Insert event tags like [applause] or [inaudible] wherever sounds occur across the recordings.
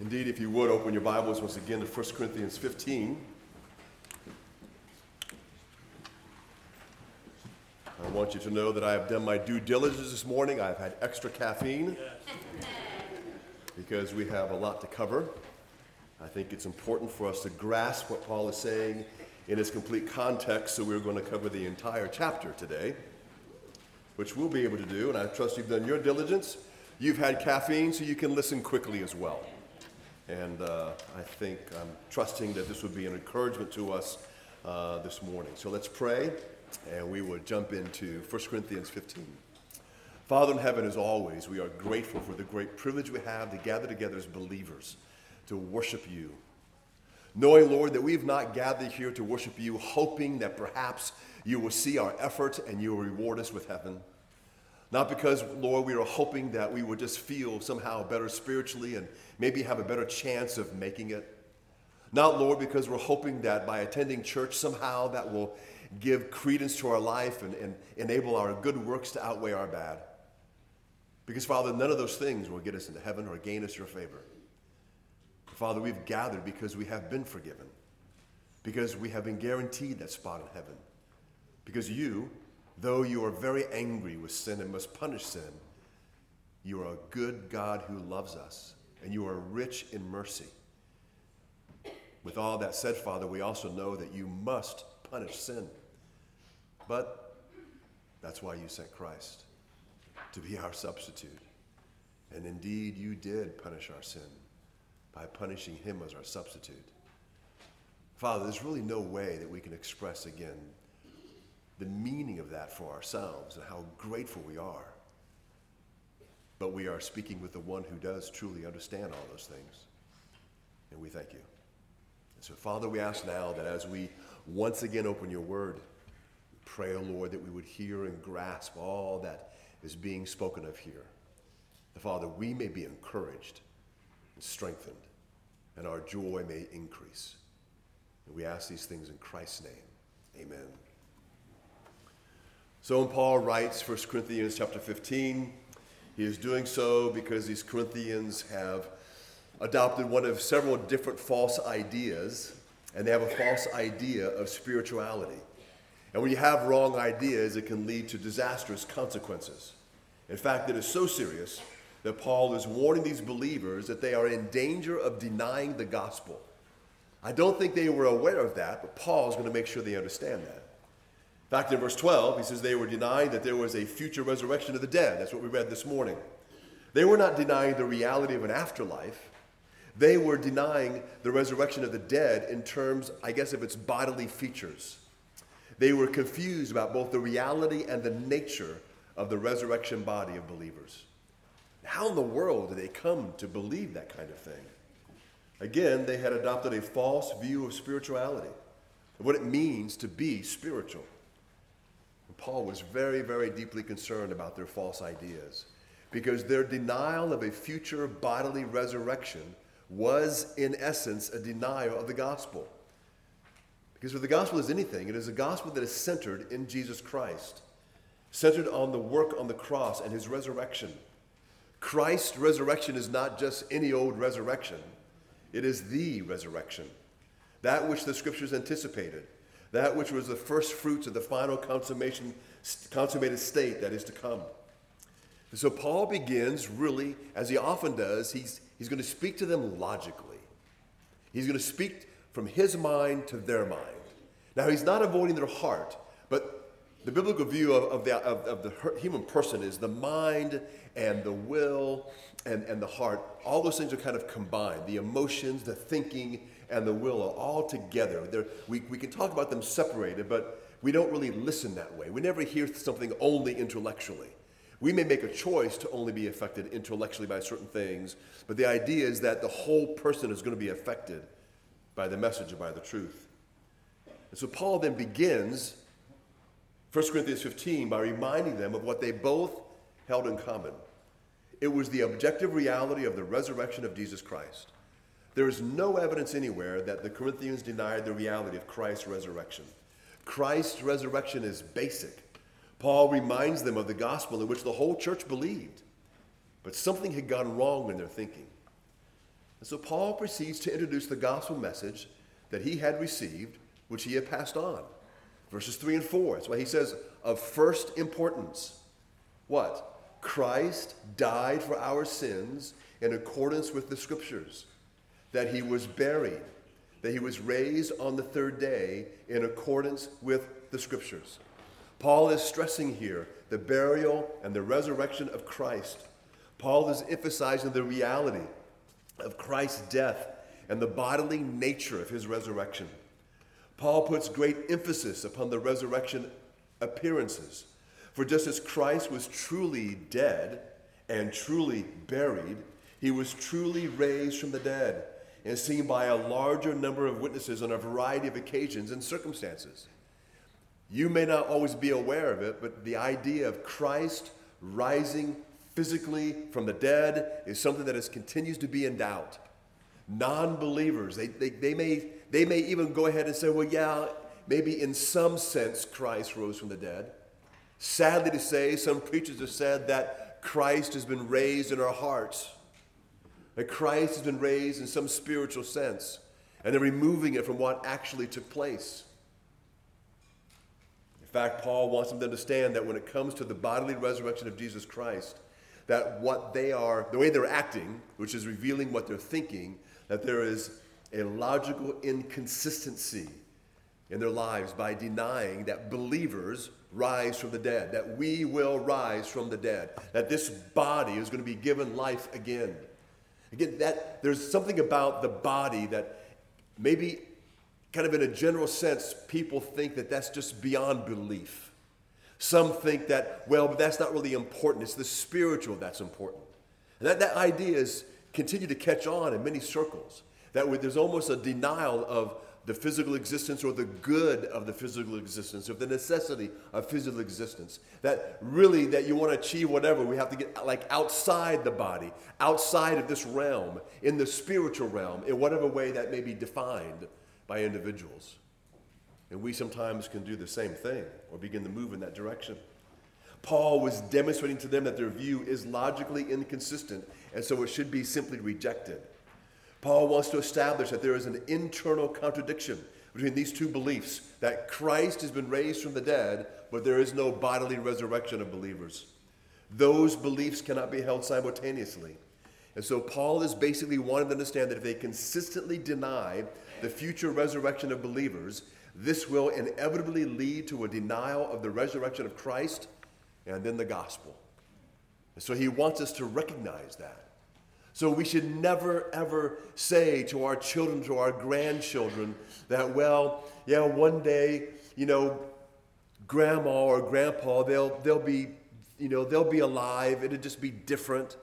Indeed, if you would open your Bibles once again to 1 Corinthians 15. I want you to know that I have done my due diligence this morning. I've had extra caffeine because we have a lot to cover. I think it's important for us to grasp what Paul is saying in its complete context, so we're going to cover the entire chapter today, which we'll be able to do, and I trust you've done your diligence. You've had caffeine, so you can listen quickly as well. And uh, I think I'm trusting that this would be an encouragement to us uh, this morning. So let's pray, and we will jump into 1 Corinthians 15. Father in heaven, as always, we are grateful for the great privilege we have to gather together as believers to worship you. Knowing, Lord, that we've not gathered here to worship you, hoping that perhaps you will see our effort and you will reward us with heaven. Not because, Lord, we are hoping that we would just feel somehow better spiritually and maybe have a better chance of making it. Not, Lord, because we're hoping that by attending church somehow that will give credence to our life and, and enable our good works to outweigh our bad. Because, Father, none of those things will get us into heaven or gain us your favor. Father, we've gathered because we have been forgiven, because we have been guaranteed that spot in heaven. Because you, though you are very angry with sin and must punish sin, you are a good God who loves us, and you are rich in mercy. With all that said, Father, we also know that you must punish sin. But that's why you sent Christ, to be our substitute. And indeed, you did punish our sin by punishing him as our substitute. Father, there's really no way that we can express again the meaning of that for ourselves and how grateful we are. But we are speaking with the one who does truly understand all those things. And we thank you. And so, Father, we ask now that as we once again open your word, pray, O oh Lord, that we would hear and grasp all that is being spoken of here. The Father, we may be encouraged and strengthened, and our joy may increase. And we ask these things in Christ's name. Amen. So when Paul writes 1 Corinthians chapter 15, he is doing so because these Corinthians have adopted one of several different false ideas, and they have a false idea of spirituality. And when you have wrong ideas, it can lead to disastrous consequences. In fact, it is so serious that Paul is warning these believers that they are in danger of denying the gospel. I don't think they were aware of that, but Paul's going to make sure they understand that. Fact, in verse 12, he says they were denying that there was a future resurrection of the dead. That's what we read this morning. They were not denying the reality of an afterlife. They were denying the resurrection of the dead in terms, I guess, of its bodily features. They were confused about both the reality and the nature of the resurrection body of believers. How in the world did they come to believe that kind of thing? Again, they had adopted a false view of spirituality, of what it means to be spiritual. Paul was very, very deeply concerned about their false ideas because their denial of a future bodily resurrection was, in essence, a denial of the gospel. Because if the gospel is anything, it is a gospel that is centered in Jesus Christ, centered on the work on the cross and his resurrection. Christ's resurrection is not just any old resurrection, it is the resurrection. That which the scriptures anticipated, that which was the first fruits of the final consummation, consummated state that is to come. So Paul begins really, as he often does, he's, he's going to speak to them logically. He's going to speak from his mind to their mind. Now, he's not avoiding their heart, but the biblical view of, of, the, of, of the human person is the mind and the will and, and the heart, all those things are kind of combined. The emotions, the thinking, and the will are all together. We, we can talk about them separated, but we don't really listen that way. We never hear something only intellectually. We may make a choice to only be affected intellectually by certain things, but the idea is that the whole person is going to be affected by the message or by the truth. And so Paul then begins 1 Corinthians 15 by reminding them of what they both held in common. It was the objective reality of the resurrection of Jesus Christ. There is no evidence anywhere that the Corinthians denied the reality of Christ's resurrection. Christ's resurrection is basic. Paul reminds them of the gospel in which the whole church believed, but something had gone wrong in their thinking. And so Paul proceeds to introduce the gospel message that he had received, which he had passed on. Verses 3 and 4. That's why he says, of first importance. What? Christ died for our sins in accordance with the scriptures, that he was buried, that he was raised on the third day in accordance with the scriptures. Paul is stressing here the burial and the resurrection of Christ. Paul is emphasizing the reality of Christ's death and the bodily nature of his resurrection. Paul puts great emphasis upon the resurrection appearances. For just as Christ was truly dead and truly buried, he was truly raised from the dead and seen by a larger number of witnesses on a variety of occasions and circumstances. You may not always be aware of it, but the idea of Christ rising physically from the dead is something that is, continues to be in doubt. Non believers, they, they, they, may, they may even go ahead and say, well, yeah, maybe in some sense Christ rose from the dead. Sadly to say, some preachers have said that Christ has been raised in our hearts, that Christ has been raised in some spiritual sense, and they're removing it from what actually took place. In fact, Paul wants them to understand that when it comes to the bodily resurrection of Jesus Christ, that what they are, the way they're acting, which is revealing what they're thinking, that there is a logical inconsistency in their lives by denying that believers rise from the dead, that we will rise from the dead, that this body is going to be given life again. Again, that there's something about the body that maybe kind of in a general sense people think that that's just beyond belief. Some think that, well, but that's not really important. It's the spiritual that's important. And that, that idea is continue to catch on in many circles. That there's almost a denial of the physical existence or the good of the physical existence, of the necessity of physical existence. That really that you want to achieve whatever, we have to get like outside the body, outside of this realm, in the spiritual realm, in whatever way that may be defined by individuals. And we sometimes can do the same thing or begin to move in that direction. Paul was demonstrating to them that their view is logically inconsistent, and so it should be simply rejected. Paul wants to establish that there is an internal contradiction between these two beliefs that Christ has been raised from the dead, but there is no bodily resurrection of believers. Those beliefs cannot be held simultaneously. And so Paul is basically wanting to understand that if they consistently deny the future resurrection of believers, this will inevitably lead to a denial of the resurrection of Christ and then the gospel. And so he wants us to recognize that. So we should never, ever say to our children, to our grandchildren, that, well, yeah, one day, you know, grandma or grandpa, they'll, they'll be, you know, they'll be alive. It'll just be different.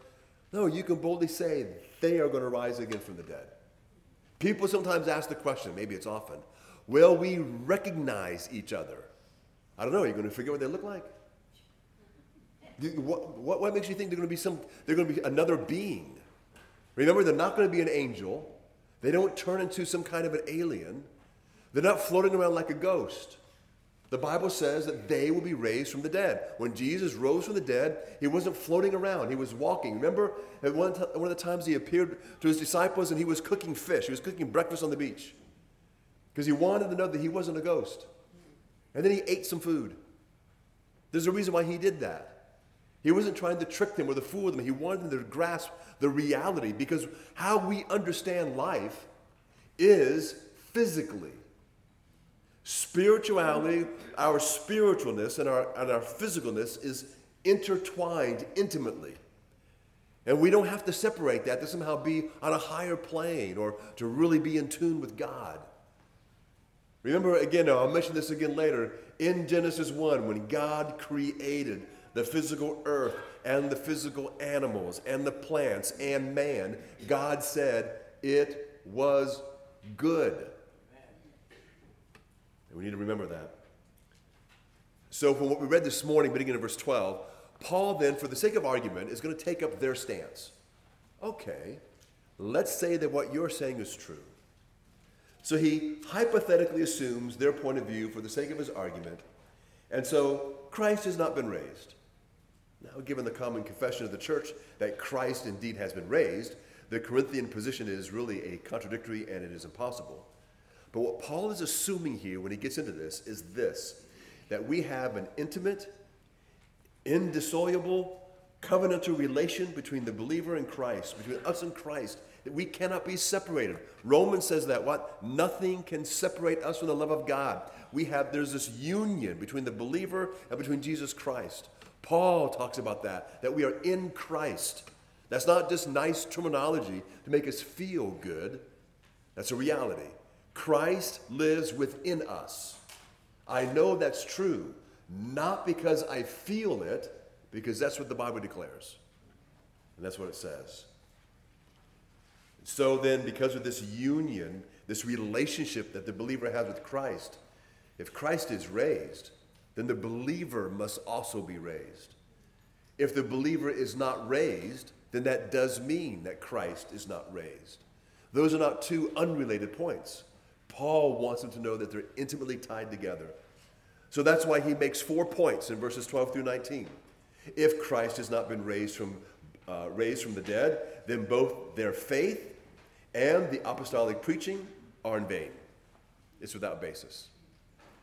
No, you can boldly say they are going to rise again from the dead. People sometimes ask the question, maybe it's often, Will we recognize each other? I don't know. Are you going to forget what they look like? What, what, what makes you think they're going to be some? They're going to be another being. Remember, they're not going to be an angel. They don't turn into some kind of an alien. They're not floating around like a ghost. The Bible says that they will be raised from the dead. When Jesus rose from the dead, he wasn't floating around, he was walking. Remember, at one, one of the times he appeared to his disciples and he was cooking fish, he was cooking breakfast on the beach because he wanted to know that he wasn't a ghost. And then he ate some food. There's a reason why he did that. He wasn't trying to trick them or to fool them. He wanted them to grasp the reality because how we understand life is physically. Spirituality, our spiritualness and our, and our physicalness is intertwined intimately. And we don't have to separate that to somehow be on a higher plane or to really be in tune with God. Remember, again, I'll mention this again later. In Genesis 1, when God created the physical earth and the physical animals and the plants and man, God said it was good. And we need to remember that. So, from what we read this morning, beginning in verse 12, Paul then, for the sake of argument, is going to take up their stance. Okay, let's say that what you're saying is true. So he hypothetically assumes their point of view for the sake of his argument. And so Christ has not been raised. Now, given the common confession of the church that Christ indeed has been raised, the Corinthian position is really a contradictory and it is impossible. But what Paul is assuming here when he gets into this is this that we have an intimate, indissoluble, covenantal relation between the believer and Christ, between us and Christ, that we cannot be separated. Romans says that what? Nothing can separate us from the love of God. We have there's this union between the believer and between Jesus Christ. Paul talks about that, that we are in Christ. That's not just nice terminology to make us feel good. That's a reality. Christ lives within us. I know that's true, not because I feel it, because that's what the Bible declares. And that's what it says. So then, because of this union, this relationship that the believer has with Christ, if Christ is raised, then the believer must also be raised. If the believer is not raised, then that does mean that Christ is not raised. Those are not two unrelated points. Paul wants them to know that they're intimately tied together. So that's why he makes four points in verses 12 through 19. If Christ has not been raised from, uh, raised from the dead, then both their faith and the apostolic preaching are in vain. It's without basis.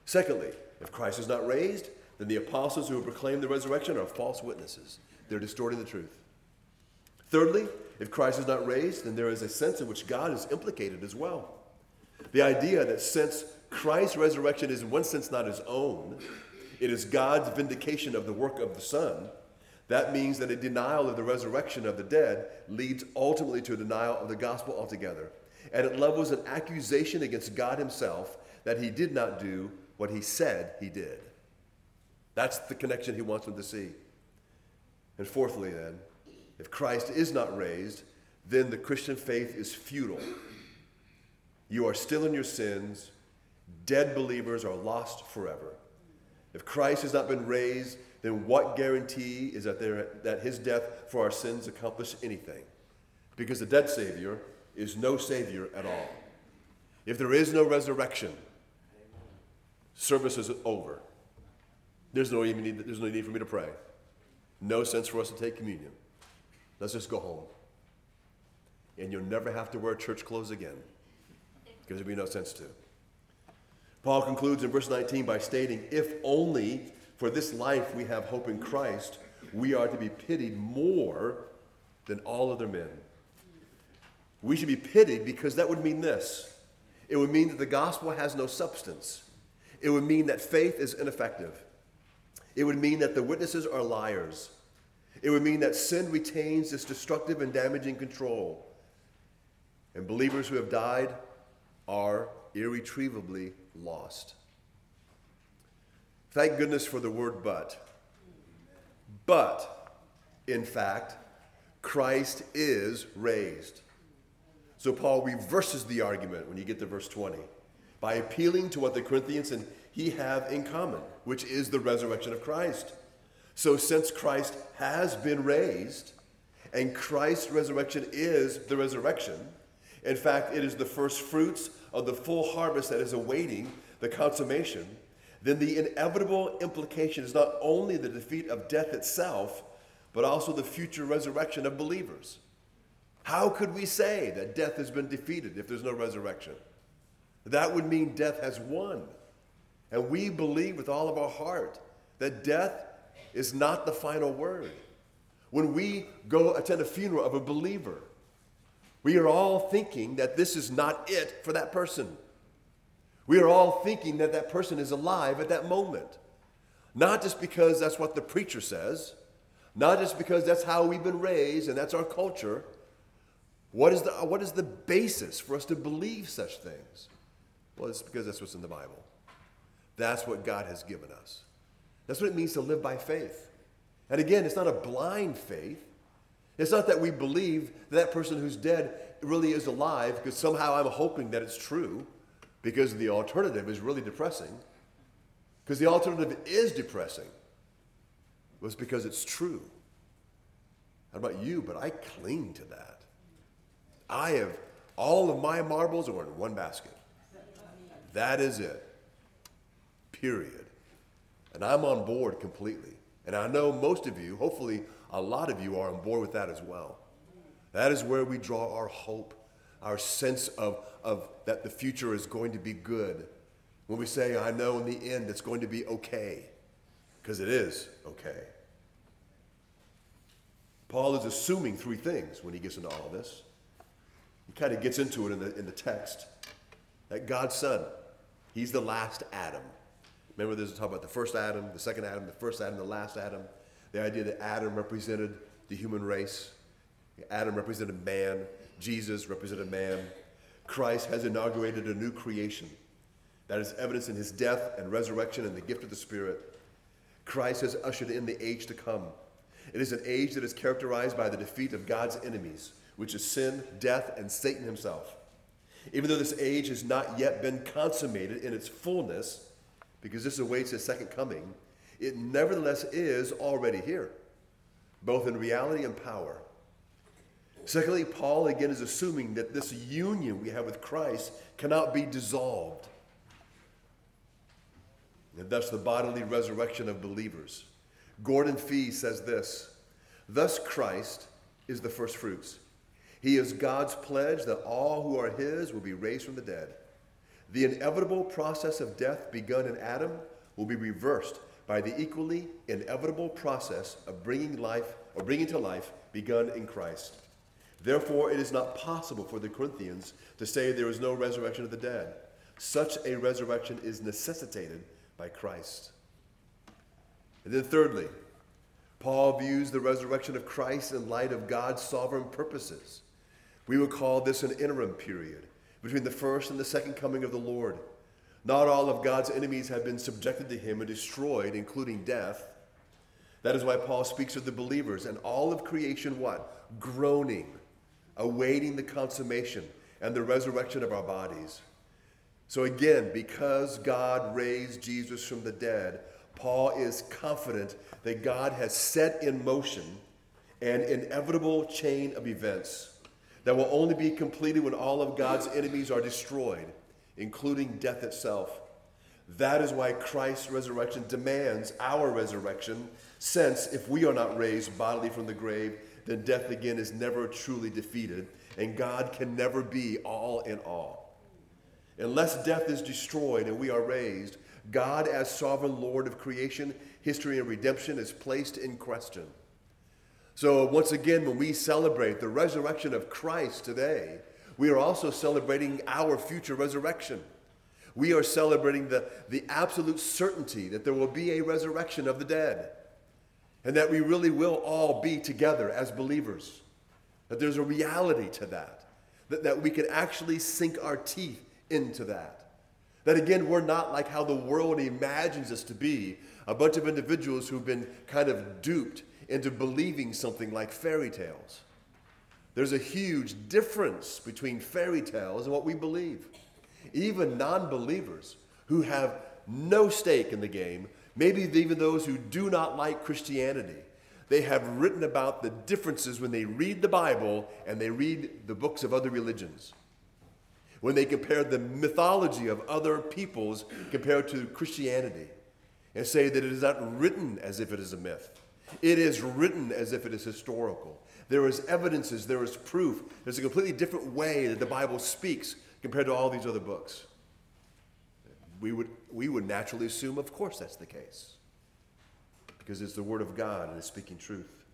Secondly, if Christ is not raised, then the apostles who proclaim the resurrection are false witnesses. They're distorting the truth. Thirdly, if Christ is not raised, then there is a sense in which God is implicated as well. The idea that since Christ's resurrection is in one sense not his own, it is God's vindication of the work of the Son. That means that a denial of the resurrection of the dead leads ultimately to a denial of the gospel altogether. And it levels an accusation against God himself that he did not do what he said he did. That's the connection he wants them to see. And fourthly, then, if Christ is not raised, then the Christian faith is futile. You are still in your sins. Dead believers are lost forever. If Christ has not been raised, then what guarantee is that, there, that his death for our sins accomplished anything? Because the dead Savior is no Savior at all. If there is no resurrection, service is over. There's no, even need, there's no need for me to pray. No sense for us to take communion. Let's just go home. And you'll never have to wear church clothes again because there'll be no sense to. Paul concludes in verse 19 by stating, If only for this life we have hope in Christ, we are to be pitied more than all other men. We should be pitied because that would mean this it would mean that the gospel has no substance, it would mean that faith is ineffective, it would mean that the witnesses are liars, it would mean that sin retains its destructive and damaging control. And believers who have died are irretrievably lost. Thank goodness for the word but. But, in fact, Christ is raised. So Paul reverses the argument when you get to verse 20 by appealing to what the Corinthians and he have in common, which is the resurrection of Christ. So, since Christ has been raised, and Christ's resurrection is the resurrection, in fact, it is the first fruits of the full harvest that is awaiting the consummation, then the inevitable implication is not only the defeat of death itself, but also the future resurrection of believers. How could we say that death has been defeated if there's no resurrection? That would mean death has won. And we believe with all of our heart that death is not the final word. When we go attend a funeral of a believer, we are all thinking that this is not it for that person. We are all thinking that that person is alive at that moment. Not just because that's what the preacher says, not just because that's how we've been raised and that's our culture. What is the, what is the basis for us to believe such things? Well, it's because that's what's in the Bible. That's what God has given us. That's what it means to live by faith. And again, it's not a blind faith, it's not that we believe that, that person who's dead really is alive because somehow I'm hoping that it's true because the alternative is really depressing. Because the alternative is depressing. Was because it's true. How about you? But I cling to that. I have all of my marbles are in one basket. That is it. Period. And I'm on board completely. And I know most of you, hopefully a lot of you are on board with that as well. That is where we draw our hope, our sense of, of that the future is going to be good. When we say, I know in the end it's going to be okay, because it is okay. Paul is assuming three things when he gets into all of this. He kind of gets into it in the, in the text that God's Son, He's the last Adam. Remember, there's a talk about the first Adam, the second Adam, the first Adam, the last Adam. The idea that Adam represented the human race, Adam represented man, Jesus represented man. Christ has inaugurated a new creation that is evidenced in his death and resurrection and the gift of the Spirit. Christ has ushered in the age to come. It is an age that is characterized by the defeat of God's enemies, which is sin, death, and Satan himself. Even though this age has not yet been consummated in its fullness, because this awaits his second coming, it nevertheless is already here, both in reality and power. Secondly, Paul again is assuming that this union we have with Christ cannot be dissolved. And thus, the bodily resurrection of believers. Gordon Fee says this Thus, Christ is the first fruits. He is God's pledge that all who are His will be raised from the dead. The inevitable process of death begun in Adam will be reversed by the equally inevitable process of bringing life or bringing to life begun in Christ. Therefore, it is not possible for the Corinthians to say there is no resurrection of the dead. Such a resurrection is necessitated by Christ. And then, thirdly, Paul views the resurrection of Christ in light of God's sovereign purposes. We would call this an interim period between the first and the second coming of the Lord. Not all of God's enemies have been subjected to him and destroyed, including death. That is why Paul speaks of the believers and all of creation what? Groaning, awaiting the consummation and the resurrection of our bodies. So again, because God raised Jesus from the dead, Paul is confident that God has set in motion an inevitable chain of events that will only be completed when all of God's enemies are destroyed, including death itself. That is why Christ's resurrection demands our resurrection, since if we are not raised bodily from the grave, then death again is never truly defeated, and God can never be all in all. Unless death is destroyed and we are raised, God, as sovereign Lord of creation, history, and redemption, is placed in question. So, once again, when we celebrate the resurrection of Christ today, we are also celebrating our future resurrection. We are celebrating the, the absolute certainty that there will be a resurrection of the dead and that we really will all be together as believers. That there's a reality to that, that, that we can actually sink our teeth into that. That again, we're not like how the world imagines us to be a bunch of individuals who've been kind of duped into believing something like fairy tales. There's a huge difference between fairy tales and what we believe. Even non believers who have no stake in the game, maybe even those who do not like Christianity, they have written about the differences when they read the Bible and they read the books of other religions. When they compare the mythology of other peoples compared to Christianity and say that it is not written as if it is a myth. It is written as if it is historical. There is evidences, there is proof. There's a completely different way that the Bible speaks compared to all these other books. We would, we would naturally assume, of course, that's the case. Because it's the Word of God and it's speaking truth.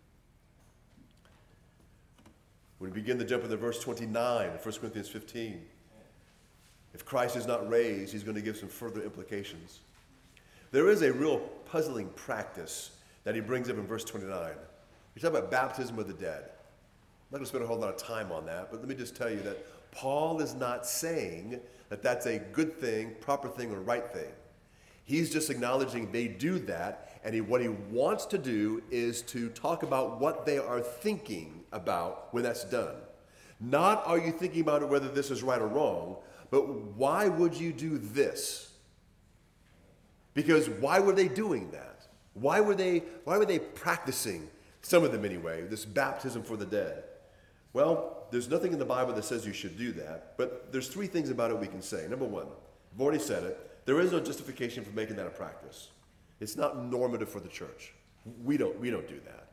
When we begin to jump into verse 29 of 1 Corinthians 15, if Christ is not raised, he's going to give some further implications. There is a real puzzling practice that he brings up in verse 29. He's talking about baptism of the dead. I'm not going to spend a whole lot of time on that, but let me just tell you that Paul is not saying that that's a good thing, proper thing, or right thing. He's just acknowledging they do that, and he, what he wants to do is to talk about what they are thinking about when that's done. Not are you thinking about it whether this is right or wrong, but why would you do this? Because why were they doing that? Why were they, why were they practicing, some of them anyway, this baptism for the dead? Well, there's nothing in the Bible that says you should do that, but there's three things about it we can say. Number one, I've already said it, there is no justification for making that a practice. It's not normative for the church. We don't, we don't do that.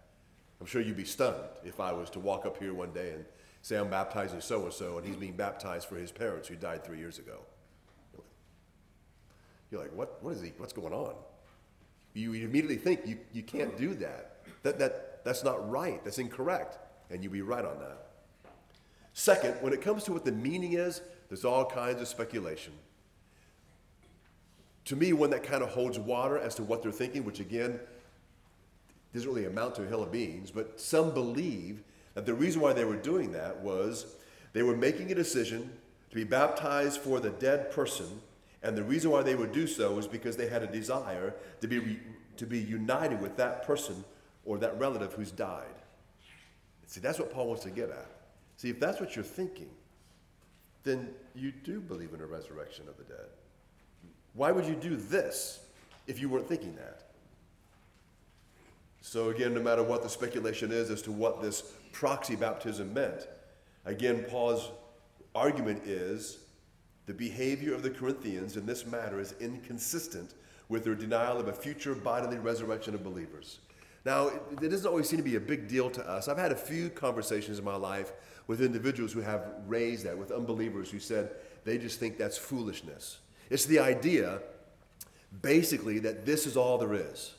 I'm sure you'd be stunned if I was to walk up here one day and Say, I'm baptizing so and so, and he's being baptized for his parents who died three years ago. You're like, what, what is he, what's going on? You immediately think you, you can't do that. That, that. That's not right. That's incorrect. And you'd be right on that. Second, when it comes to what the meaning is, there's all kinds of speculation. To me, one that kind of holds water as to what they're thinking, which again doesn't really amount to a hill of beans, but some believe that the reason why they were doing that was they were making a decision to be baptized for the dead person, and the reason why they would do so is because they had a desire to be, re- to be united with that person or that relative who's died. See, that's what Paul wants to get at. See, if that's what you're thinking, then you do believe in a resurrection of the dead. Why would you do this if you weren't thinking that? So, again, no matter what the speculation is as to what this proxy baptism meant, again, Paul's argument is the behavior of the Corinthians in this matter is inconsistent with their denial of a future bodily resurrection of believers. Now, it doesn't always seem to be a big deal to us. I've had a few conversations in my life with individuals who have raised that, with unbelievers who said they just think that's foolishness. It's the idea, basically, that this is all there is.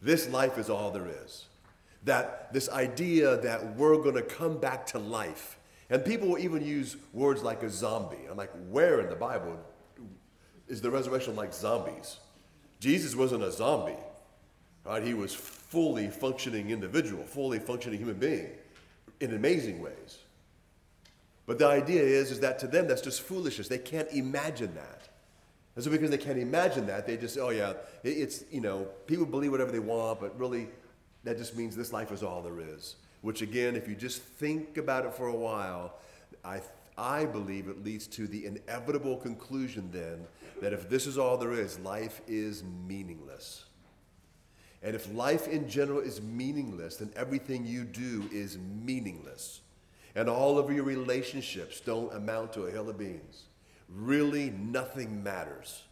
This life is all there is. That this idea that we're going to come back to life. And people will even use words like a zombie. I'm like, where in the Bible is the resurrection like zombies? Jesus wasn't a zombie. Right? He was fully functioning individual, fully functioning human being in amazing ways. But the idea is, is that to them, that's just foolishness. They can't imagine that. And so because they can't imagine that, they just oh yeah, it's, you know, people believe whatever they want, but really that just means this life is all there is. Which again, if you just think about it for a while, I, I believe it leads to the inevitable conclusion then that if this is all there is, life is meaningless. And if life in general is meaningless, then everything you do is meaningless. And all of your relationships don't amount to a hill of beans. Really, nothing matters.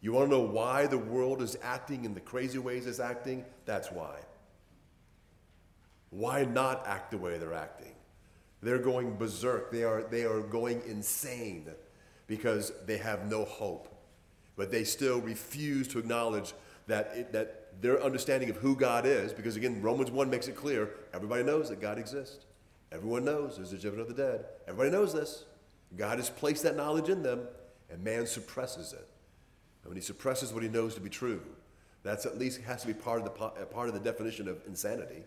You want to know why the world is acting in the crazy ways it's acting? That's why. Why not act the way they're acting? They're going berserk. They are, they are going insane because they have no hope. But they still refuse to acknowledge that, it, that their understanding of who God is, because again, Romans 1 makes it clear everybody knows that God exists. Everyone knows there's a judgment of the dead. Everybody knows this. God has placed that knowledge in them, and man suppresses it. And when he suppresses what he knows to be true, that's at least has to be part of the, part of the definition of insanity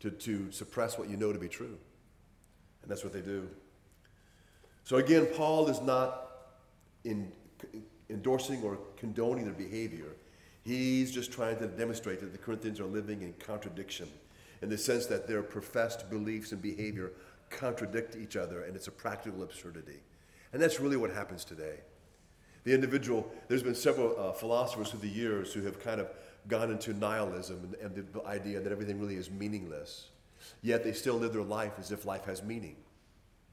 to, to suppress what you know to be true. And that's what they do. So again, Paul is not in, endorsing or condoning their behavior. He's just trying to demonstrate that the Corinthians are living in contradiction in the sense that their professed beliefs and behavior contradict each other and it's a practical absurdity. And that's really what happens today. The individual, there's been several uh, philosophers through the years who have kind of gone into nihilism and, and the idea that everything really is meaningless. Yet they still live their life as if life has meaning.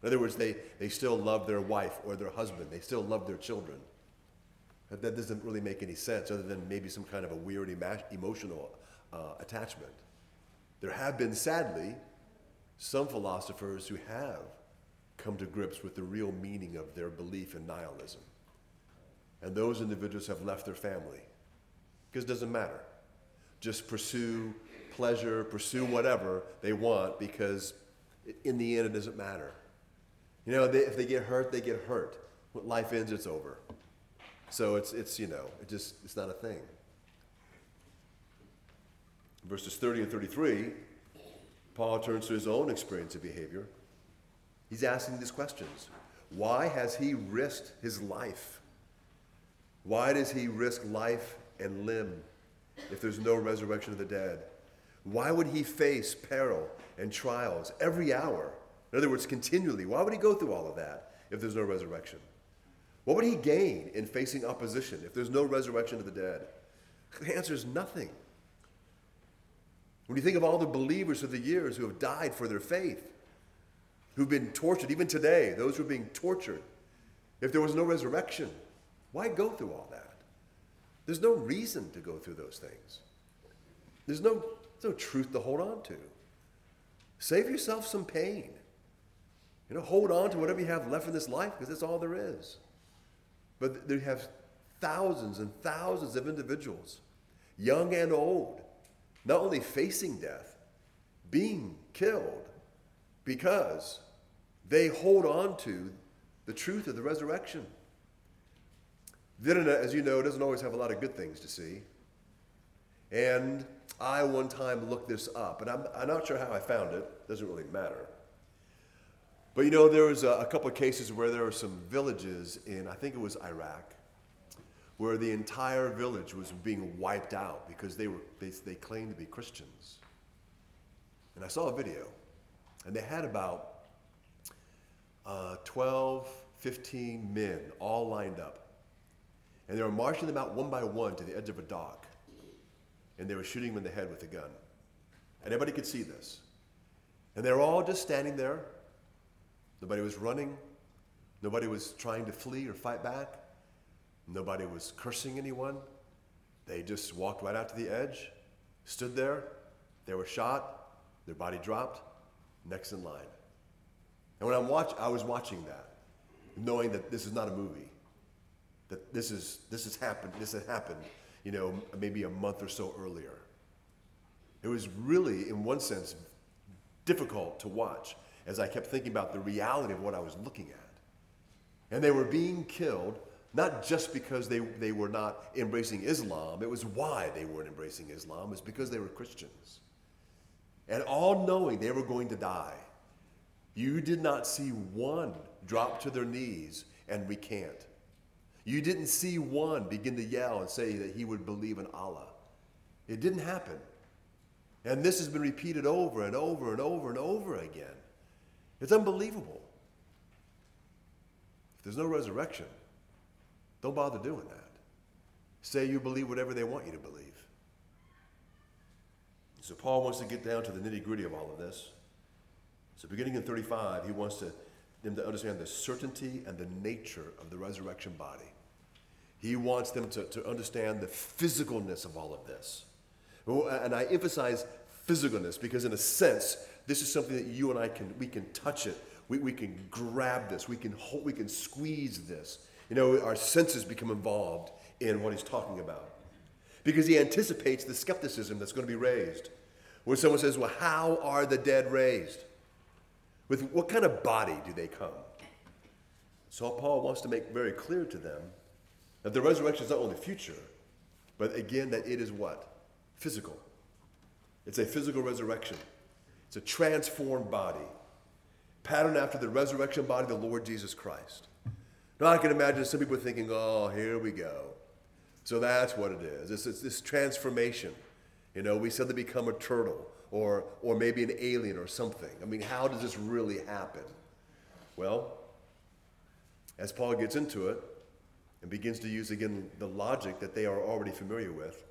In other words, they, they still love their wife or their husband, they still love their children. But that doesn't really make any sense other than maybe some kind of a weird emotional uh, attachment. There have been, sadly, some philosophers who have come to grips with the real meaning of their belief in nihilism. And those individuals have left their family because it doesn't matter. Just pursue pleasure, pursue whatever they want because in the end it doesn't matter. You know, they, if they get hurt, they get hurt. When life ends, it's over. So it's, it's you know, it just, it's not a thing. Verses 30 and 33, Paul turns to his own experience of behavior. He's asking these questions Why has he risked his life? Why does he risk life and limb if there's no resurrection of the dead? Why would he face peril and trials every hour? In other words, continually. Why would he go through all of that if there's no resurrection? What would he gain in facing opposition if there's no resurrection of the dead? The answer is nothing. When you think of all the believers of the years who have died for their faith, who've been tortured, even today, those who are being tortured, if there was no resurrection, why go through all that? There's no reason to go through those things. There's no, there's no truth to hold on to. Save yourself some pain. You know, hold on to whatever you have left in this life because that's all there is. But they have thousands and thousands of individuals, young and old, not only facing death, being killed because they hold on to the truth of the resurrection. Then, as you know, doesn't always have a lot of good things to see. And I one time looked this up, and I'm, I'm not sure how I found it, doesn't really matter. But you know, there was a, a couple of cases where there were some villages in, I think it was Iraq, where the entire village was being wiped out because they, were, they, they claimed to be Christians. And I saw a video, and they had about uh, 12, 15 men all lined up. And they were marching them out one by one to the edge of a dock. And they were shooting them in the head with a gun. And everybody could see this. And they were all just standing there. Nobody was running. Nobody was trying to flee or fight back. Nobody was cursing anyone. They just walked right out to the edge, stood there. They were shot. Their body dropped. Next in line. And when I'm watch, I was watching that, knowing that this is not a movie that this is this has happened this had happened you know maybe a month or so earlier. It was really in one sense difficult to watch as i kept thinking about the reality of what i was looking at. And they were being killed not just because they, they were not embracing islam it was why they weren't embracing islam it's because they were christians. And all knowing they were going to die you did not see one drop to their knees and recant you didn't see one begin to yell and say that he would believe in Allah. It didn't happen. And this has been repeated over and over and over and over again. It's unbelievable. If there's no resurrection, don't bother doing that. Say you believe whatever they want you to believe. So Paul wants to get down to the nitty gritty of all of this. So beginning in 35, he wants to, them to understand the certainty and the nature of the resurrection body. He wants them to, to understand the physicalness of all of this. And I emphasize physicalness because, in a sense, this is something that you and I can, we can touch it. We, we can grab this. We can, hold, we can squeeze this. You know, our senses become involved in what he's talking about. Because he anticipates the skepticism that's going to be raised. When someone says, Well, how are the dead raised? With what kind of body do they come? So Paul wants to make very clear to them that the resurrection is not only future, but again, that it is what? Physical. It's a physical resurrection, it's a transformed body, patterned after the resurrection body of the Lord Jesus Christ. Now, I can imagine some people thinking, oh, here we go. So that's what it is. It's, it's this transformation. You know, we suddenly become a turtle or, or maybe an alien or something. I mean, how does this really happen? Well, as Paul gets into it, and begins to use again the logic that they are already familiar with.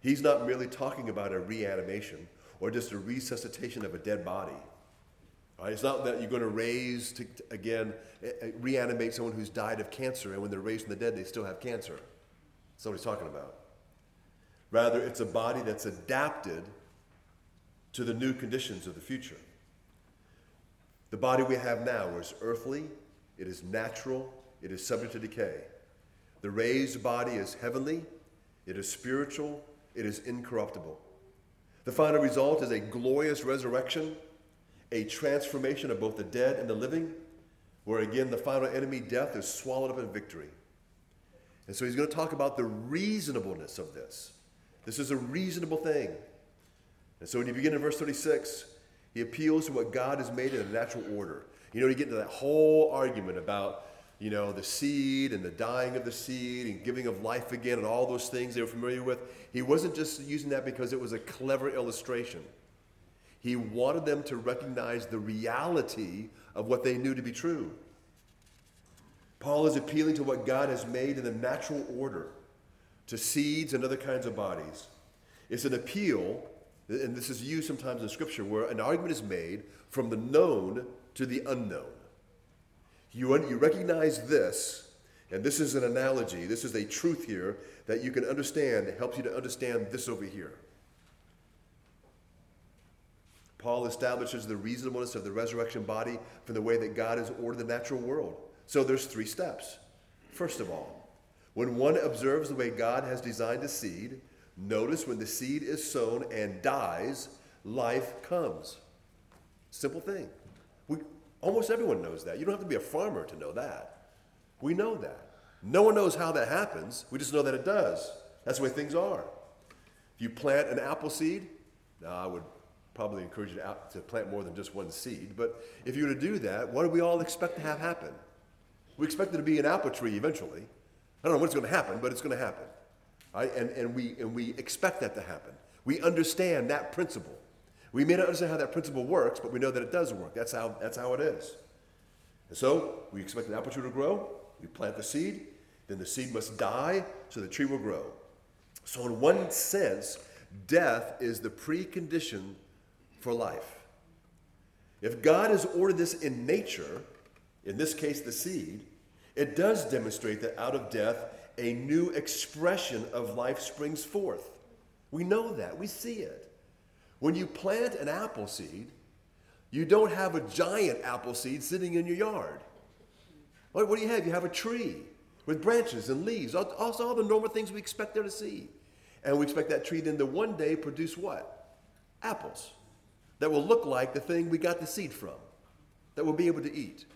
He's not merely talking about a reanimation or just a resuscitation of a dead body. Right? It's not that you're going to raise, to, again, eh, eh, reanimate someone who's died of cancer, and when they're raised from the dead, they still have cancer. That's what he's talking about. Rather, it's a body that's adapted to the new conditions of the future. The body we have now is earthly, it is natural, it is subject to decay. The raised body is heavenly, it is spiritual, it is incorruptible. The final result is a glorious resurrection, a transformation of both the dead and the living, where again the final enemy, death, is swallowed up in victory. And so he's going to talk about the reasonableness of this. This is a reasonable thing. And so when you begin in verse 36, he appeals to what God has made in a natural order. You know, you get into that whole argument about you know, the seed and the dying of the seed and giving of life again and all those things they were familiar with. He wasn't just using that because it was a clever illustration. He wanted them to recognize the reality of what they knew to be true. Paul is appealing to what God has made in the natural order to seeds and other kinds of bodies. It's an appeal, and this is used sometimes in Scripture, where an argument is made from the known to the unknown. You, you recognize this, and this is an analogy, this is a truth here that you can understand, that helps you to understand this over here. Paul establishes the reasonableness of the resurrection body from the way that God has ordered the natural world. So there's three steps. First of all, when one observes the way God has designed a seed, notice when the seed is sown and dies, life comes. Simple thing. Almost everyone knows that. You don't have to be a farmer to know that. We know that. No one knows how that happens. We just know that it does. That's the way things are. If you plant an apple seed, now I would probably encourage you to, to plant more than just one seed, but if you were to do that, what do we all expect to have happen? We expect it to be an apple tree eventually. I don't know when it's going to happen, but it's going to happen. Right? And, and, we, and we expect that to happen. We understand that principle. We may not understand how that principle works, but we know that it does work. That's how, that's how it is. And so we expect an apple tree to grow. We plant the seed. Then the seed must die so the tree will grow. So, in one sense, death is the precondition for life. If God has ordered this in nature, in this case the seed, it does demonstrate that out of death, a new expression of life springs forth. We know that, we see it. When you plant an apple seed, you don't have a giant apple seed sitting in your yard. What, do you have? You have a tree with branches and leaves, also all the normal things we expect there to see. And we expect that tree then to one day produce what? Apples that will look like the thing we got the seed from, that we'll be able to eat.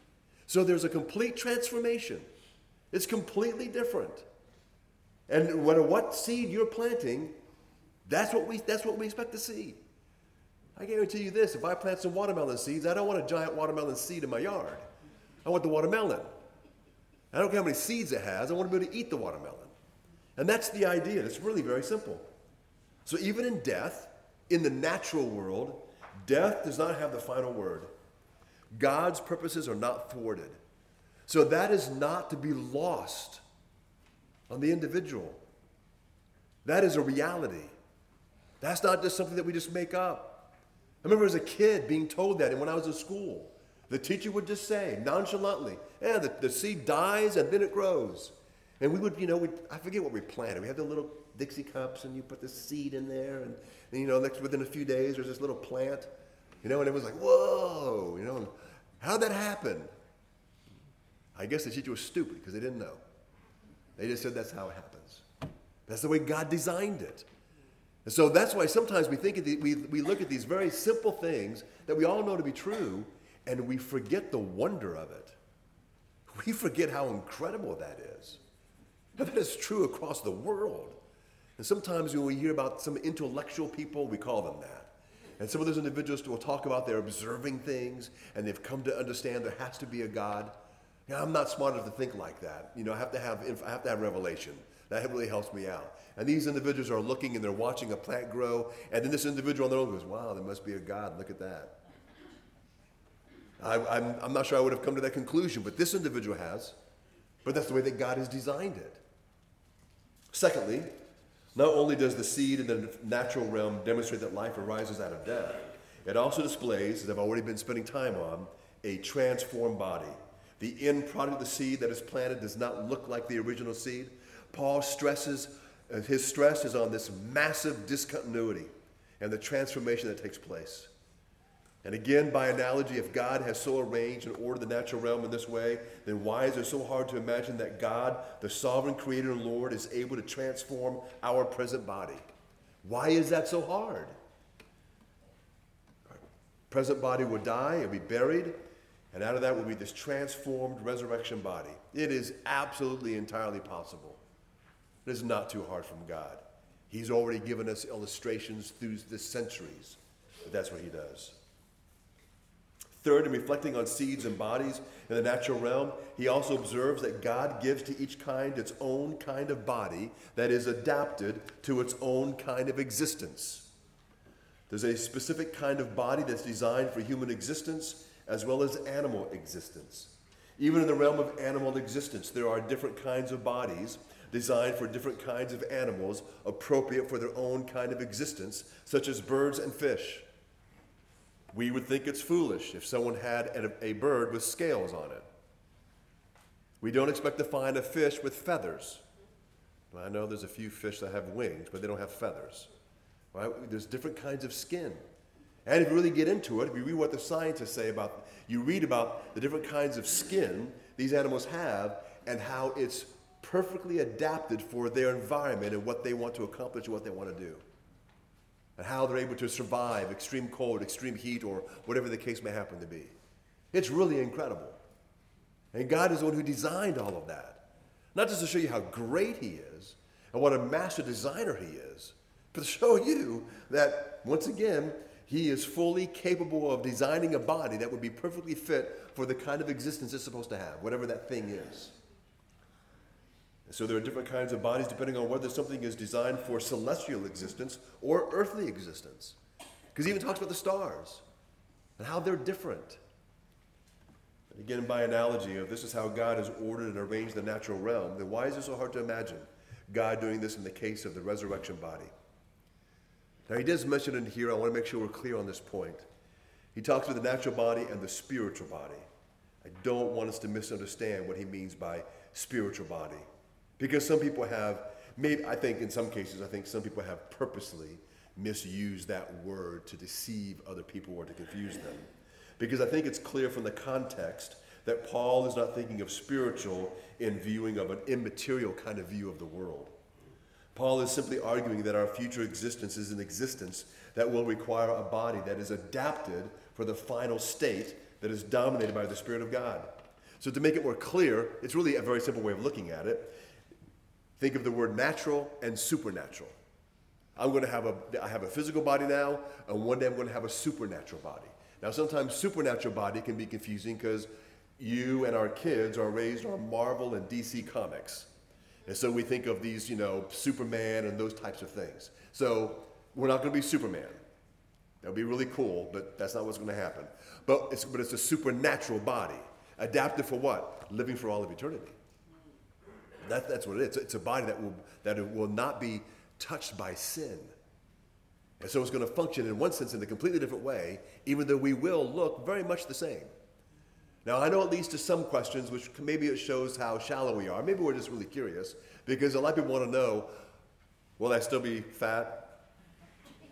So there's a complete transformation. It's completely different. And no matter what seed you're planting, that's what we, that's what we expect to see. I guarantee you this if I plant some watermelon seeds, I don't want a giant watermelon seed in my yard. I want the watermelon. I don't care how many seeds it has, I want to be able to eat the watermelon. And that's the idea. It's really very simple. So even in death, in the natural world, death does not have the final word. God's purposes are not thwarted. So that is not to be lost on the individual. That is a reality. That's not just something that we just make up. I remember as a kid being told that, and when I was in school, the teacher would just say nonchalantly, Yeah, the, the seed dies and then it grows. And we would, you know, I forget what we planted. We had the little Dixie cups, and you put the seed in there, and, and you know, next, within a few days, there's this little plant, you know, and it was like, whoa, you know, how'd that happen? I guess the teacher was stupid because they didn't know. They just said that's how it happens. That's the way God designed it. And so that's why sometimes we think the, we, we look at these very simple things that we all know to be true, and we forget the wonder of it. [laughs] We forget how incredible that is. That is true across the world. And sometimes when we hear about some intellectual people, we call them that. And some of those individuals will talk about they're observing things and they've come to understand there has to be a God. Know, I'm not smart enough to think like that. You know, I have to have, I have to have revelation. That really helps me out. And these individuals are looking and they're watching a plant grow, and then this individual on their own goes, Wow, there must be a God. Look at that. I, am I'm, I'm not sure I would have come to that conclusion, but this individual has. But that's the way that God has designed it. Secondly, not only does the seed in the natural realm demonstrate that life arises out of death, it also displays, as I've already been spending time on, a transformed body. The end product of the seed that is planted does not look like the original seed. Paul stresses, uh, his stress is on this massive discontinuity and the transformation that takes place. And again, by analogy, if God has so arranged and ordered the natural realm in this way, then why is it so hard to imagine that God, the sovereign creator and Lord, is able to transform our present body? Why is that so hard? Our present body will die, it'll be buried, and out of that will be this transformed resurrection body. It is absolutely entirely possible. It is not too hard from God. He's already given us illustrations through the centuries, but that's what He does. Third, in reflecting on seeds and bodies in the natural realm, he also observes that God gives to each kind its own kind of body that is adapted to its own kind of existence. There's a specific kind of body that's designed for human existence as well as animal existence. Even in the realm of animal existence, there are different kinds of bodies designed for different kinds of animals appropriate for their own kind of existence, such as birds and fish. We would think it's foolish if someone had a bird with scales on it. We don't expect to find a fish with feathers. I know there's a few fish that have wings, but they don't have feathers. Right? There's different kinds of skin. And if you really get into it, if you read what the scientists say about, you read about the different kinds of skin these animals have and how it's perfectly adapted for their environment and what they want to accomplish and what they want to do. And how they're able to survive extreme cold, extreme heat, or whatever the case may happen to be. It's really incredible. And God is the one who designed all of that. Not just to show you how great He is and what a master designer He is, but to show you that, once again, he is fully capable of designing a body that would be perfectly fit for the kind of existence it's supposed to have, whatever that thing is. And so there are different kinds of bodies depending on whether something is designed for celestial existence or earthly existence. Because he even talks about the stars and how they're different. And again, by analogy of this is how God has ordered and arranged the natural realm, then why is it so hard to imagine God doing this in the case of the resurrection body? Now, he does mention in here, I want to make sure we're clear on this point. He talks about the natural body and the spiritual body. I don't want us to misunderstand what he means by spiritual body. Because some people have, maybe, I think in some cases, I think some people have purposely misused that word to deceive other people or to confuse them. Because I think it's clear from the context that Paul is not thinking of spiritual in viewing of an immaterial kind of view of the world. Paul is simply arguing that our future existence is an existence that will require a body that is adapted for the final state that is dominated by the Spirit of God. So, to make it more clear, it's really a very simple way of looking at it. Think of the word natural and supernatural. I'm going to have a, I have a physical body now, and one day I'm going to have a supernatural body. Now, sometimes supernatural body can be confusing because you and our kids are raised on Marvel and DC comics. And so we think of these, you know, Superman and those types of things. So we're not going to be Superman. That would be really cool, but that's not what's going to happen. But it's, but it's a supernatural body, adapted for what? Living for all of eternity. That, that's what it is. It's a body that will, that it will not be touched by sin. And so it's going to function in one sense in a completely different way, even though we will look very much the same. Now, I know it leads to some questions, which maybe it shows how shallow we are. Maybe we're just really curious, because a lot of people want to know will I still be fat?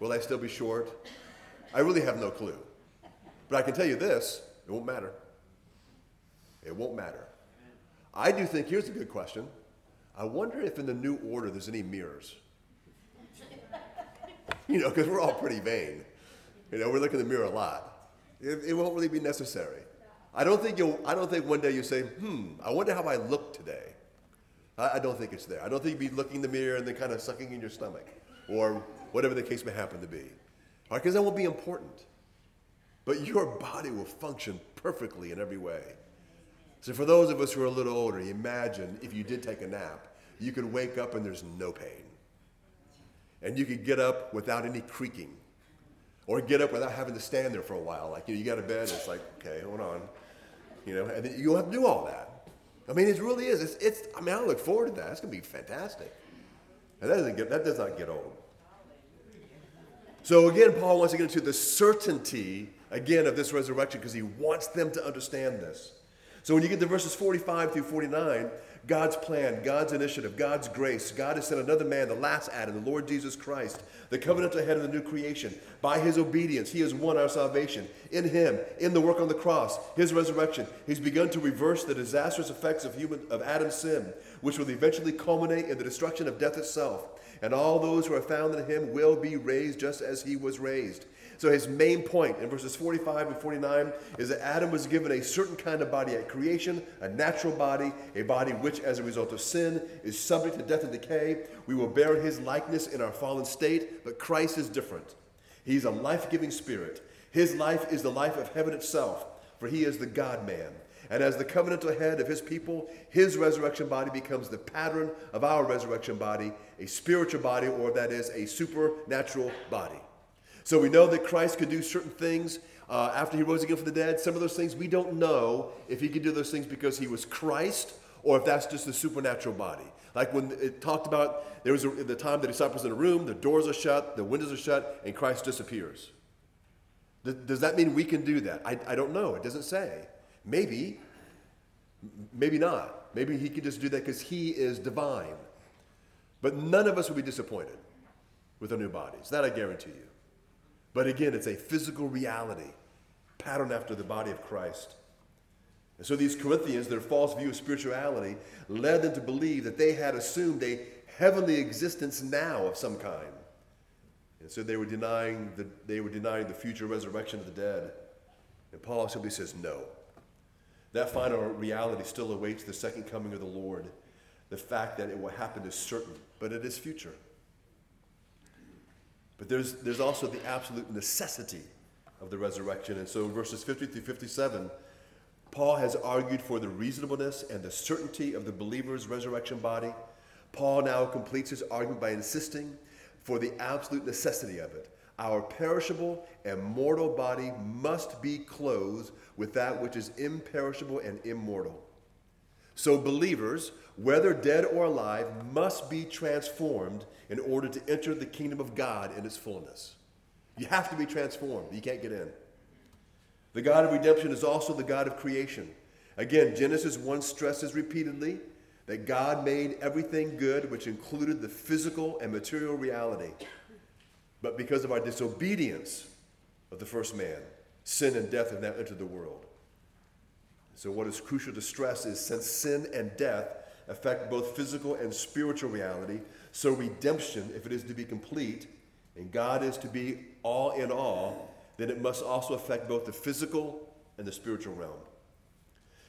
Will I still be short? I really have no clue. But I can tell you this it won't matter. It won't matter. I do think here's a good question. I wonder if in the new order there's any mirrors. [laughs] You know, because we're all pretty vain. You know, we look in the mirror a lot. It, it won't really be necessary. I don't think you'll, I don't think one day you say, hmm, I wonder how I look today. I, I don't think it's there. I don't think you'd be looking in the mirror and then kind of sucking in your stomach or whatever the case may happen to be. Because that won't be important. But your body will function perfectly in every way. So for those of us who are a little older, imagine if you did take a nap, you could wake up and there's no pain. And you could get up without any creaking. Or get up without having to stand there for a while. Like, you know, you got to bed, it's like, okay, hold on. You know, and you don't have to do all that. I mean, it really is. It's, it's I mean, I look forward to that. It's going to be fantastic. And that doesn't get, that does not get old. So again, Paul wants to get into the certainty, again, of this resurrection because he wants them to understand this. So when you get to verses 45 through 49, God's plan, God's initiative, God's grace. God has sent another man, the last Adam, the Lord Jesus Christ, the covenantal head of the new creation. By his obedience, he has won our salvation. In him, in the work on the cross, his resurrection, he's begun to reverse the disastrous effects of, human, of Adam's sin, which will eventually culminate in the destruction of death itself. And all those who are found in him will be raised just as he was raised. So his main point in verses 45 and 49 is that Adam was given a certain kind of body at creation, a natural body, a body which, as a result of sin, is subject to death and decay. We will bear his likeness in our fallen state, but Christ is different. He's a life giving spirit. His life is the life of heaven itself, for he is the God man. And as the covenantal head of his people, his resurrection body becomes the pattern of our resurrection body, a spiritual body, or that is, a supernatural body. So we know that Christ could do certain things uh, after he rose again from the dead. Some of those things we don't know if he could do those things because he was Christ or if that's just a supernatural body. Like when it talked about there was a, the time the disciples in a room, the doors are shut, the windows are shut, and Christ disappears. does that mean we can do that? I, I don't know. It doesn't say. Maybe, maybe not. Maybe he could just do that because he is divine. But none of us will be disappointed with our new bodies. That I guarantee you. But again, it's a physical reality, patterned after the body of Christ. And so these Corinthians, their false view of spirituality, led them to believe that they had assumed a heavenly existence now of some kind. And so they were denying the, they were denying the future resurrection of the dead. And Paul simply says, no. That final reality still awaits the second coming of the Lord. The fact that it will happen is certain, but it is future. But there's, there's also the absolute necessity of the resurrection. And so, in verses 50 through 57, Paul has argued for the reasonableness and the certainty of the believer's resurrection body. Paul now completes his argument by insisting for the absolute necessity of it. Our perishable and mortal body must be clothed with that which is imperishable and immortal. So, believers, whether dead or alive, must be transformed in order to enter the kingdom of God in its fullness. You have to be transformed, you can't get in. The God of redemption is also the God of creation. Again, Genesis 1 stresses repeatedly that God made everything good, which included the physical and material reality. But because of our disobedience of the first man, sin and death have now entered the world. So, what is crucial to stress is since sin and death affect both physical and spiritual reality, so redemption, if it is to be complete, and God is to be all in all, then it must also affect both the physical and the spiritual realm.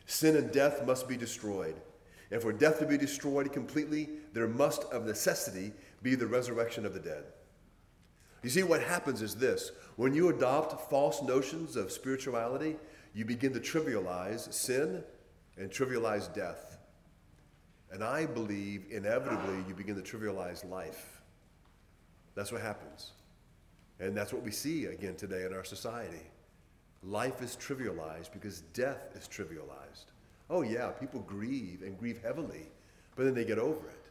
Sin and death must be destroyed. And for death to be destroyed completely, there must, of necessity, be the resurrection of the dead. You see, what happens is this when you adopt false notions of spirituality, you begin to trivialize sin and trivialize death. And I believe inevitably you begin to trivialize life. That's what happens. And that's what we see again today in our society. Life is trivialized because death is trivialized. Oh, yeah, people grieve and grieve heavily, but then they get over it.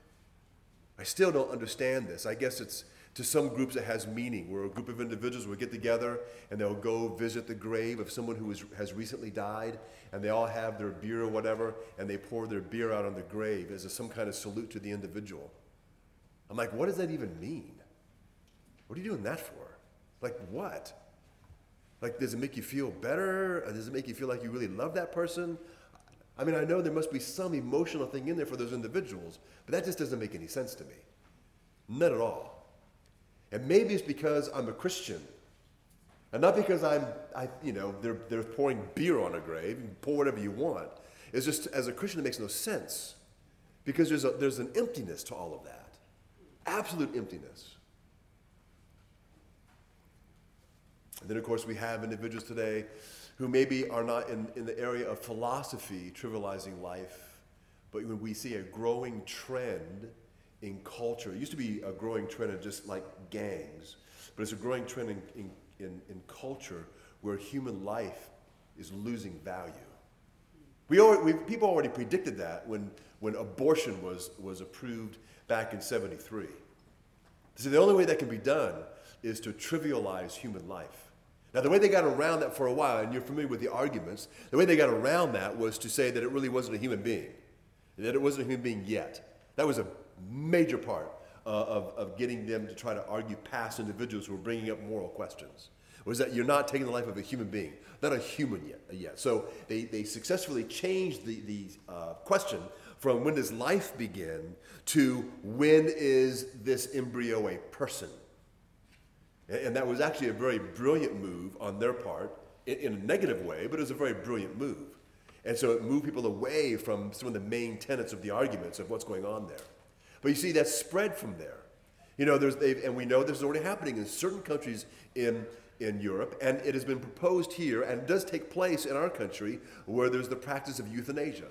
I still don't understand this. I guess it's to some groups it has meaning, where a group of individuals will get together and they'll go visit the grave of someone who is, has recently died, and they all have their beer or whatever, and they pour their beer out on the grave as a, some kind of salute to the individual. I'm like, what does that even mean? What are you doing that for? Like, what? Like, does it make you feel better? Uh, does it make you feel like you really love that person? I mean, I know there must be some emotional thing in there for those individuals, but that just doesn't make any sense to me. None at all. And maybe it's because I'm a Christian. And not because I'm, I, you know, they're, they're pouring beer on a grave. You pour whatever you want. It's just, as a Christian, it makes no sense. Because there's, a, there's an emptiness to all of that. Absolute emptiness. And then, of course, we have individuals today who maybe are not in, in the area of philosophy, trivializing life, but when we see a growing trend in culture. It used to be a growing trend of just like gangs, but it's a growing trend in, in, in, in culture where human life is losing value. We, already, we people already predicted that when, when abortion was, was approved back in 73. So the only way that can be done is to trivialize human life. Now, the way they got around that for a while, and you're familiar with the arguments, the way they got around that was to say that it really wasn't a human being, that it wasn't a human being yet. That was a major part uh, of, of getting them to try to argue past individuals who are bringing up moral questions was that you're not taking the life of a human being, not a human yet. Uh, yet. So they, they successfully changed the, the uh, question from when does life begin to when is this embryo a person? And, that was actually a very brilliant move on their part, in a negative way, but it was a very brilliant move. And so it moved people away from some of the main tenets of the arguments of what's going on there. But you see, that's spread from there. You know, there's, and we know this is already happening in certain countries in, in Europe, and it has been proposed here, and it does take place in our country, where there's the practice of euthanasia.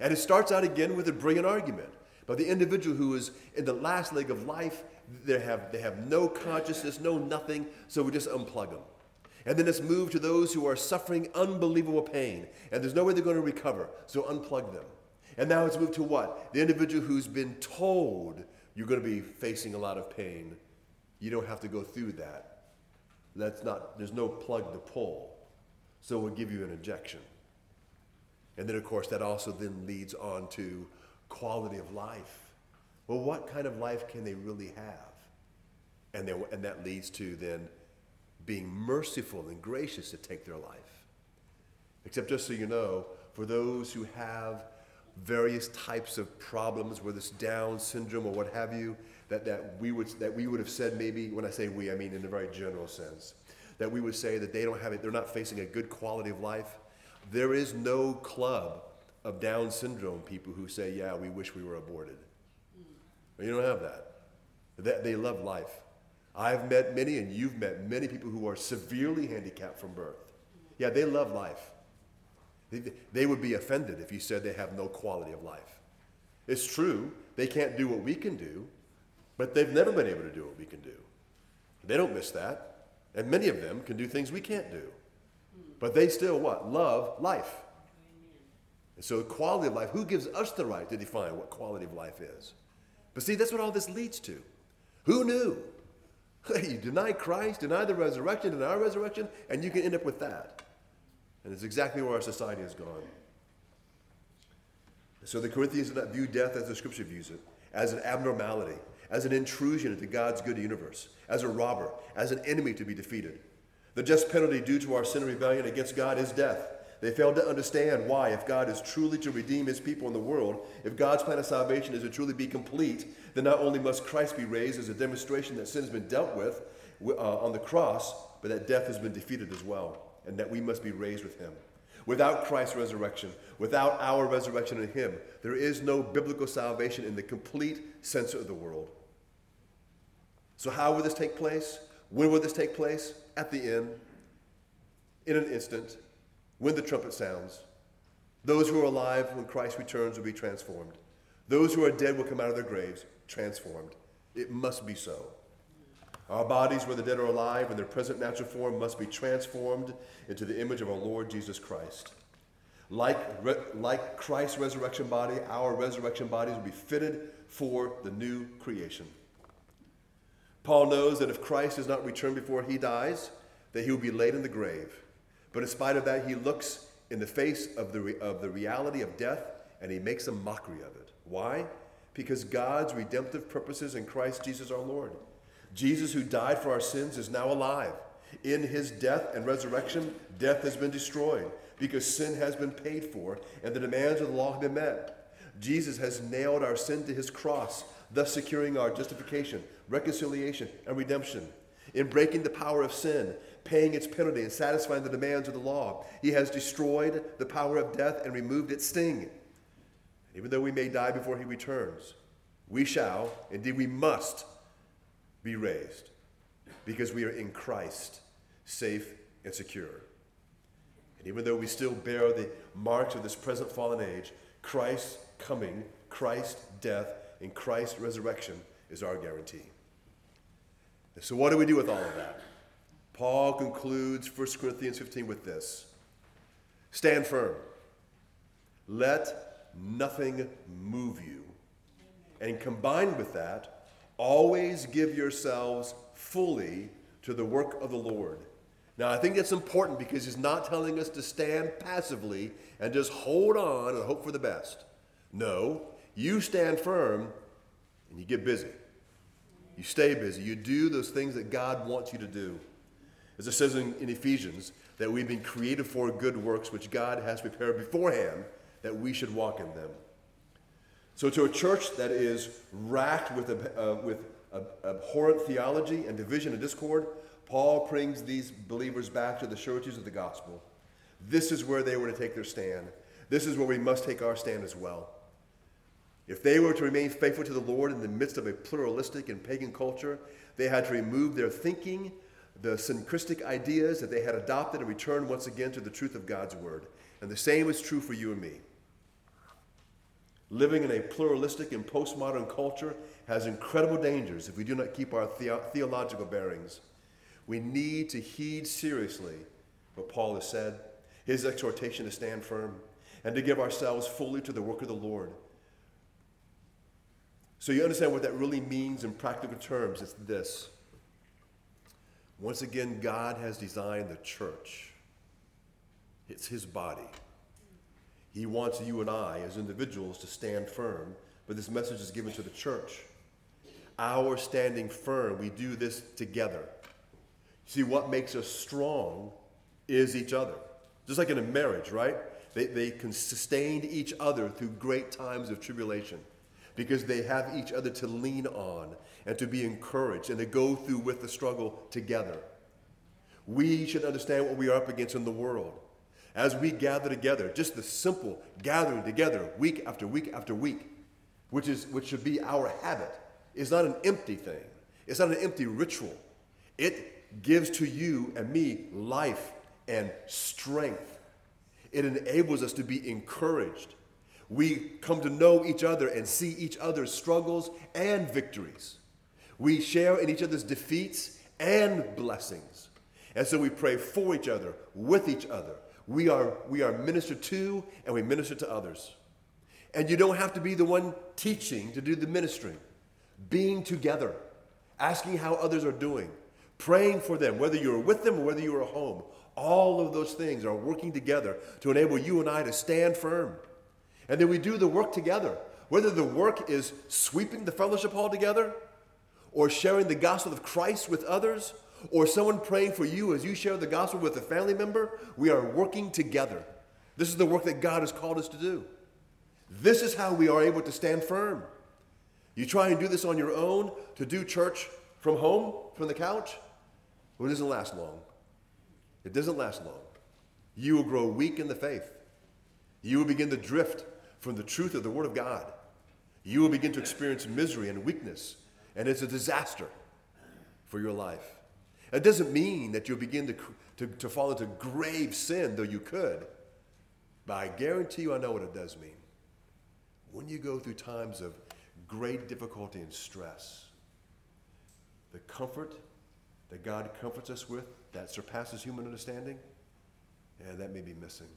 And it starts out again with a brilliant argument. But the individual who is in the last leg of life, they have, they have no consciousness, no nothing, so we just unplug them. And then it's moved to those who are suffering unbelievable pain, and there's no way they're going to recover, so unplug them. And now it's moved to what? The individual who's been told you're going to be facing a lot of pain. You don't have to go through that. That's not, there's no plug to pull. So we'll give you an injection. And then, of course, that also then leads on to quality of life. Well, what kind of life can they really have? And, they, and that leads to then being merciful and gracious to take their life. Except, just so you know, for those who have various types of problems, whether it's Down syndrome or what have you, that, that, we would, that we would have said maybe, when I say we, I mean in a very general sense, that we would say that they don't have it, they're not facing a good quality of life. There is no club of Down syndrome people who say, yeah, we wish we were aborted. You don't have that. That they love life. I've met many, and you've met many people who are severely handicapped from birth. Yeah, they love life. They, would be offended if you said they have no quality of life. It's true, they can't do what we can do, but they've never been able to do what we can do. They don't miss that. And many of them can do things we can't do. But they still what? Love life. And so quality of life, who gives us the right to define what quality of life is? But see, that's what all this leads to. Who knew? [laughs] you deny Christ, deny the resurrection, deny our resurrection, and you can end up with that. And it's exactly where our society has gone. So the Corinthians did not view death as the scripture views it, as an abnormality, as an intrusion into God's good universe, as a robber, as an enemy to be defeated. The just penalty due to our sin and rebellion against God is death. They failed to understand why, if God is truly to redeem his people in the world, if God's plan of salvation is to truly be complete, then not only must Christ be raised as a demonstration that sin has been dealt with uh, on the cross, but that death has been defeated as well, and that we must be raised with him. Without Christ's resurrection, without our resurrection in him, there is no biblical salvation in the complete sense of the world. So, how will this take place? When will this take place? At the end, in an instant, when the trumpet sounds. Those who are alive when Christ returns will be transformed. Those who are dead will come out of their graves transformed. It must be so. Our bodies, whether dead or alive, in their present natural form, must be transformed into the image of our Lord Jesus Christ. Like, re- like Christ's resurrection body, our resurrection bodies will be fitted for the new creation. Paul knows that if Christ does not return before he dies, that he will be laid in the grave. But in spite of that, he looks in the face of the, re- of the reality of death and he makes a mockery of it. Why? Because God's redemptive purposes in Christ Jesus our Lord. Jesus, who died for our sins, is now alive. In his death and resurrection, death has been destroyed because sin has been paid for and the demands of the law have been met. Jesus has nailed our sin to his cross, thus securing our justification, reconciliation, and redemption. In breaking the power of sin, paying its penalty, and satisfying the demands of the law, he has destroyed the power of death and removed its sting. Even though we may die before he returns, we shall, indeed we must, be raised because we are in Christ, safe and secure. And even though we still bear the marks of this present fallen age, Christ's coming, Christ's death, and Christ's resurrection is our guarantee. And so, what do we do with all of that? Paul concludes 1 Corinthians 15 with this Stand firm. Let nothing move you. And combined with that, always give yourselves fully to the work of the Lord. Now, I think that's important because he's not telling us to stand passively and just hold on and hope for the best. No, you stand firm and you get busy. You stay busy. You do those things that God wants you to do. As it says in, in Ephesians, that we've been created for good works which God has prepared beforehand that we should walk in them. So, to a church that is racked with, uh, with abhorrent theology and division and discord, Paul brings these believers back to the sureties of the gospel. This is where they were to take their stand. This is where we must take our stand as well. If they were to remain faithful to the Lord in the midst of a pluralistic and pagan culture, they had to remove their thinking, the syncretic ideas that they had adopted, and return once again to the truth of God's word. And the same is true for you and me. Living in a pluralistic and postmodern culture has incredible dangers if we do not keep our the- theological bearings. We need to heed seriously what Paul has said, his exhortation to stand firm, and to give ourselves fully to the work of the Lord. So you understand what that really means in practical terms. It's this. Once again, God has designed the church. It's his body. He wants you and I, as individuals, to stand firm, but this message is given to the church. Our standing firm, we do this together. See, what makes us strong is each other. Just like in a marriage, right? They, they can sustain each other through great times of tribulation because they have each other to lean on and to be encouraged and to go through with the struggle together. We should understand what we are up against in the world. As we gather together, just the simple gathering together week after week after week, which, is, which should be our habit, is not an empty thing. It's not an empty ritual. It gives to you and me life and strength. It enables us to be encouraged. We come to know each other and see each other's struggles and victories. We share in each other's defeats and blessings. And so we pray for each other, with each other. We are, we are ministered to and we minister to others. And you don't have to be the one teaching to do the ministering. Being together, asking how others are doing, praying for them, whether you're with them or whether you're at home. All of those things are working together to enable you and I to stand firm. And then we do the work together. Whether the work is sweeping the fellowship hall together, or sharing the gospel of Christ with others, or someone praying for you as you share the gospel with a family member, we are working together. This is the work that God has called us to do. This is how we are able to stand firm. You try and do this on your own, to do church from home, from the couch, well, it doesn't last long. It doesn't last long. You will grow weak in the faith. You will begin to drift from the truth of the Word of God. You will begin to experience misery and weakness, and it's a disaster for your life. It doesn't mean that you'll begin to, to, to fall into grave sin, though you could. But I guarantee you, I know what it does mean. When you go through times of great difficulty and stress, the comfort that God comforts us with that surpasses human understanding, and that may be missing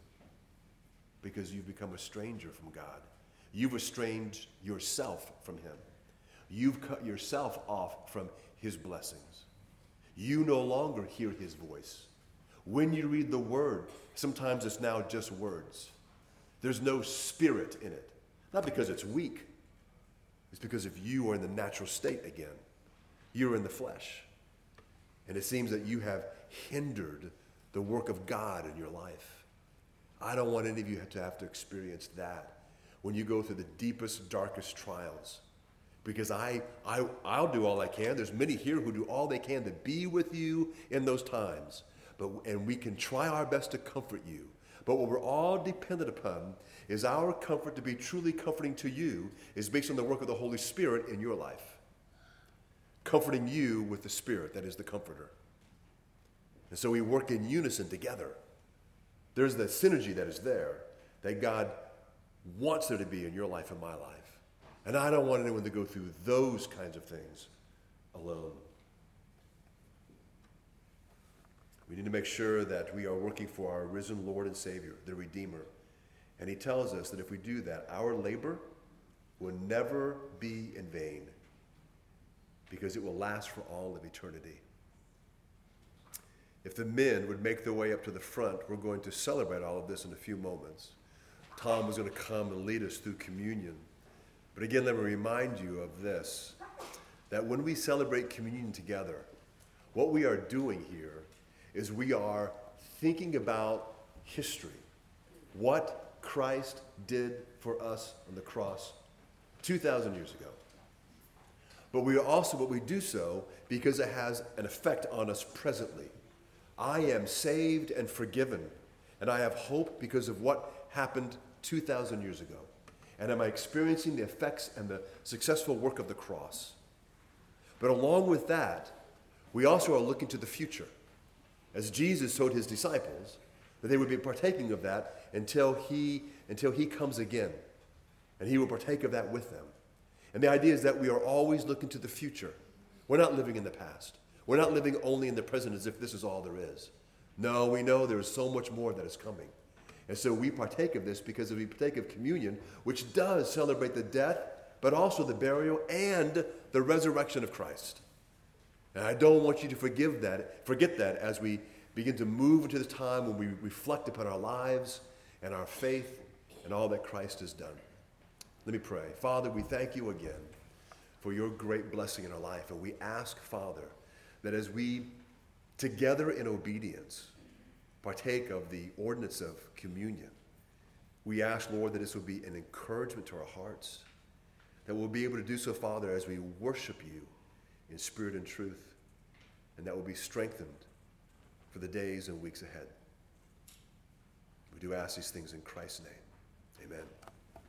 because you've become a stranger from God. You've estranged yourself from Him. You've cut yourself off from His blessings. You no longer hear His voice. When you read the Word, sometimes it's now just words. There's no spirit in it. Not because it's weak, it's because if you are in the natural state again, you're in the flesh. And it seems that you have hindered the work of God in your life. I don't want any of you to have to experience that when you go through the deepest, darkest trials. Because I, I, I'll do all I can. There's many here who do all they can to be with you in those times. But, and we can try our best to comfort you. But what we're all dependent upon is our comfort to be truly comforting to you is based on the work of the Holy Spirit in your life. Comforting you with the Spirit, that is the comforter. And so we work in unison together. There's the synergy that is there that God wants there to be in your life and my life. And I don't want anyone to go through those kinds of things alone. We need to make sure that we are working for our risen Lord and Savior, the Redeemer. And he tells us that if we do that, our labor will never be in vain because it will last for all of eternity. If the men would make their way up to the front, we're going to celebrate all of this in a few moments. Tom was going to come and lead us through communion. But again, let me remind you of this that when we celebrate communion together, what we are doing here is we are thinking about history, what Christ did for us on the cross 2,000 years ago. But we also, but we do so because it has an effect on us presently. I am saved and forgiven, and I have hope because of what happened 2,000 years ago. And am I experiencing the effects and the successful work of the cross? But along with that, we also are looking to the future. As Jesus told his disciples, that they would be partaking of that until he, until he comes again. And he will partake of that with them. And the idea is that we are always looking to the future. We're not living in the past. We're not living only in the present as if this is all there is. No, we know there is so much more that is coming. And so we partake of this because we partake of communion, which does celebrate the death, but also the burial and the resurrection of Christ. And I don't want you to forgive that, forget that as we begin to move into the time when we reflect upon our lives and our faith and all that Christ has done. Let me pray. Father, we thank you again for your great blessing in our life. And we ask, Father, that as we together in obedience, partake of the ordinance of communion. We ask, Lord, that this will be an encouragement to our hearts, that we'll be able to do so, Father, as we worship you in spirit and truth, and that we will be strengthened for the days and weeks ahead. We do ask these things in Christ's name. Amen.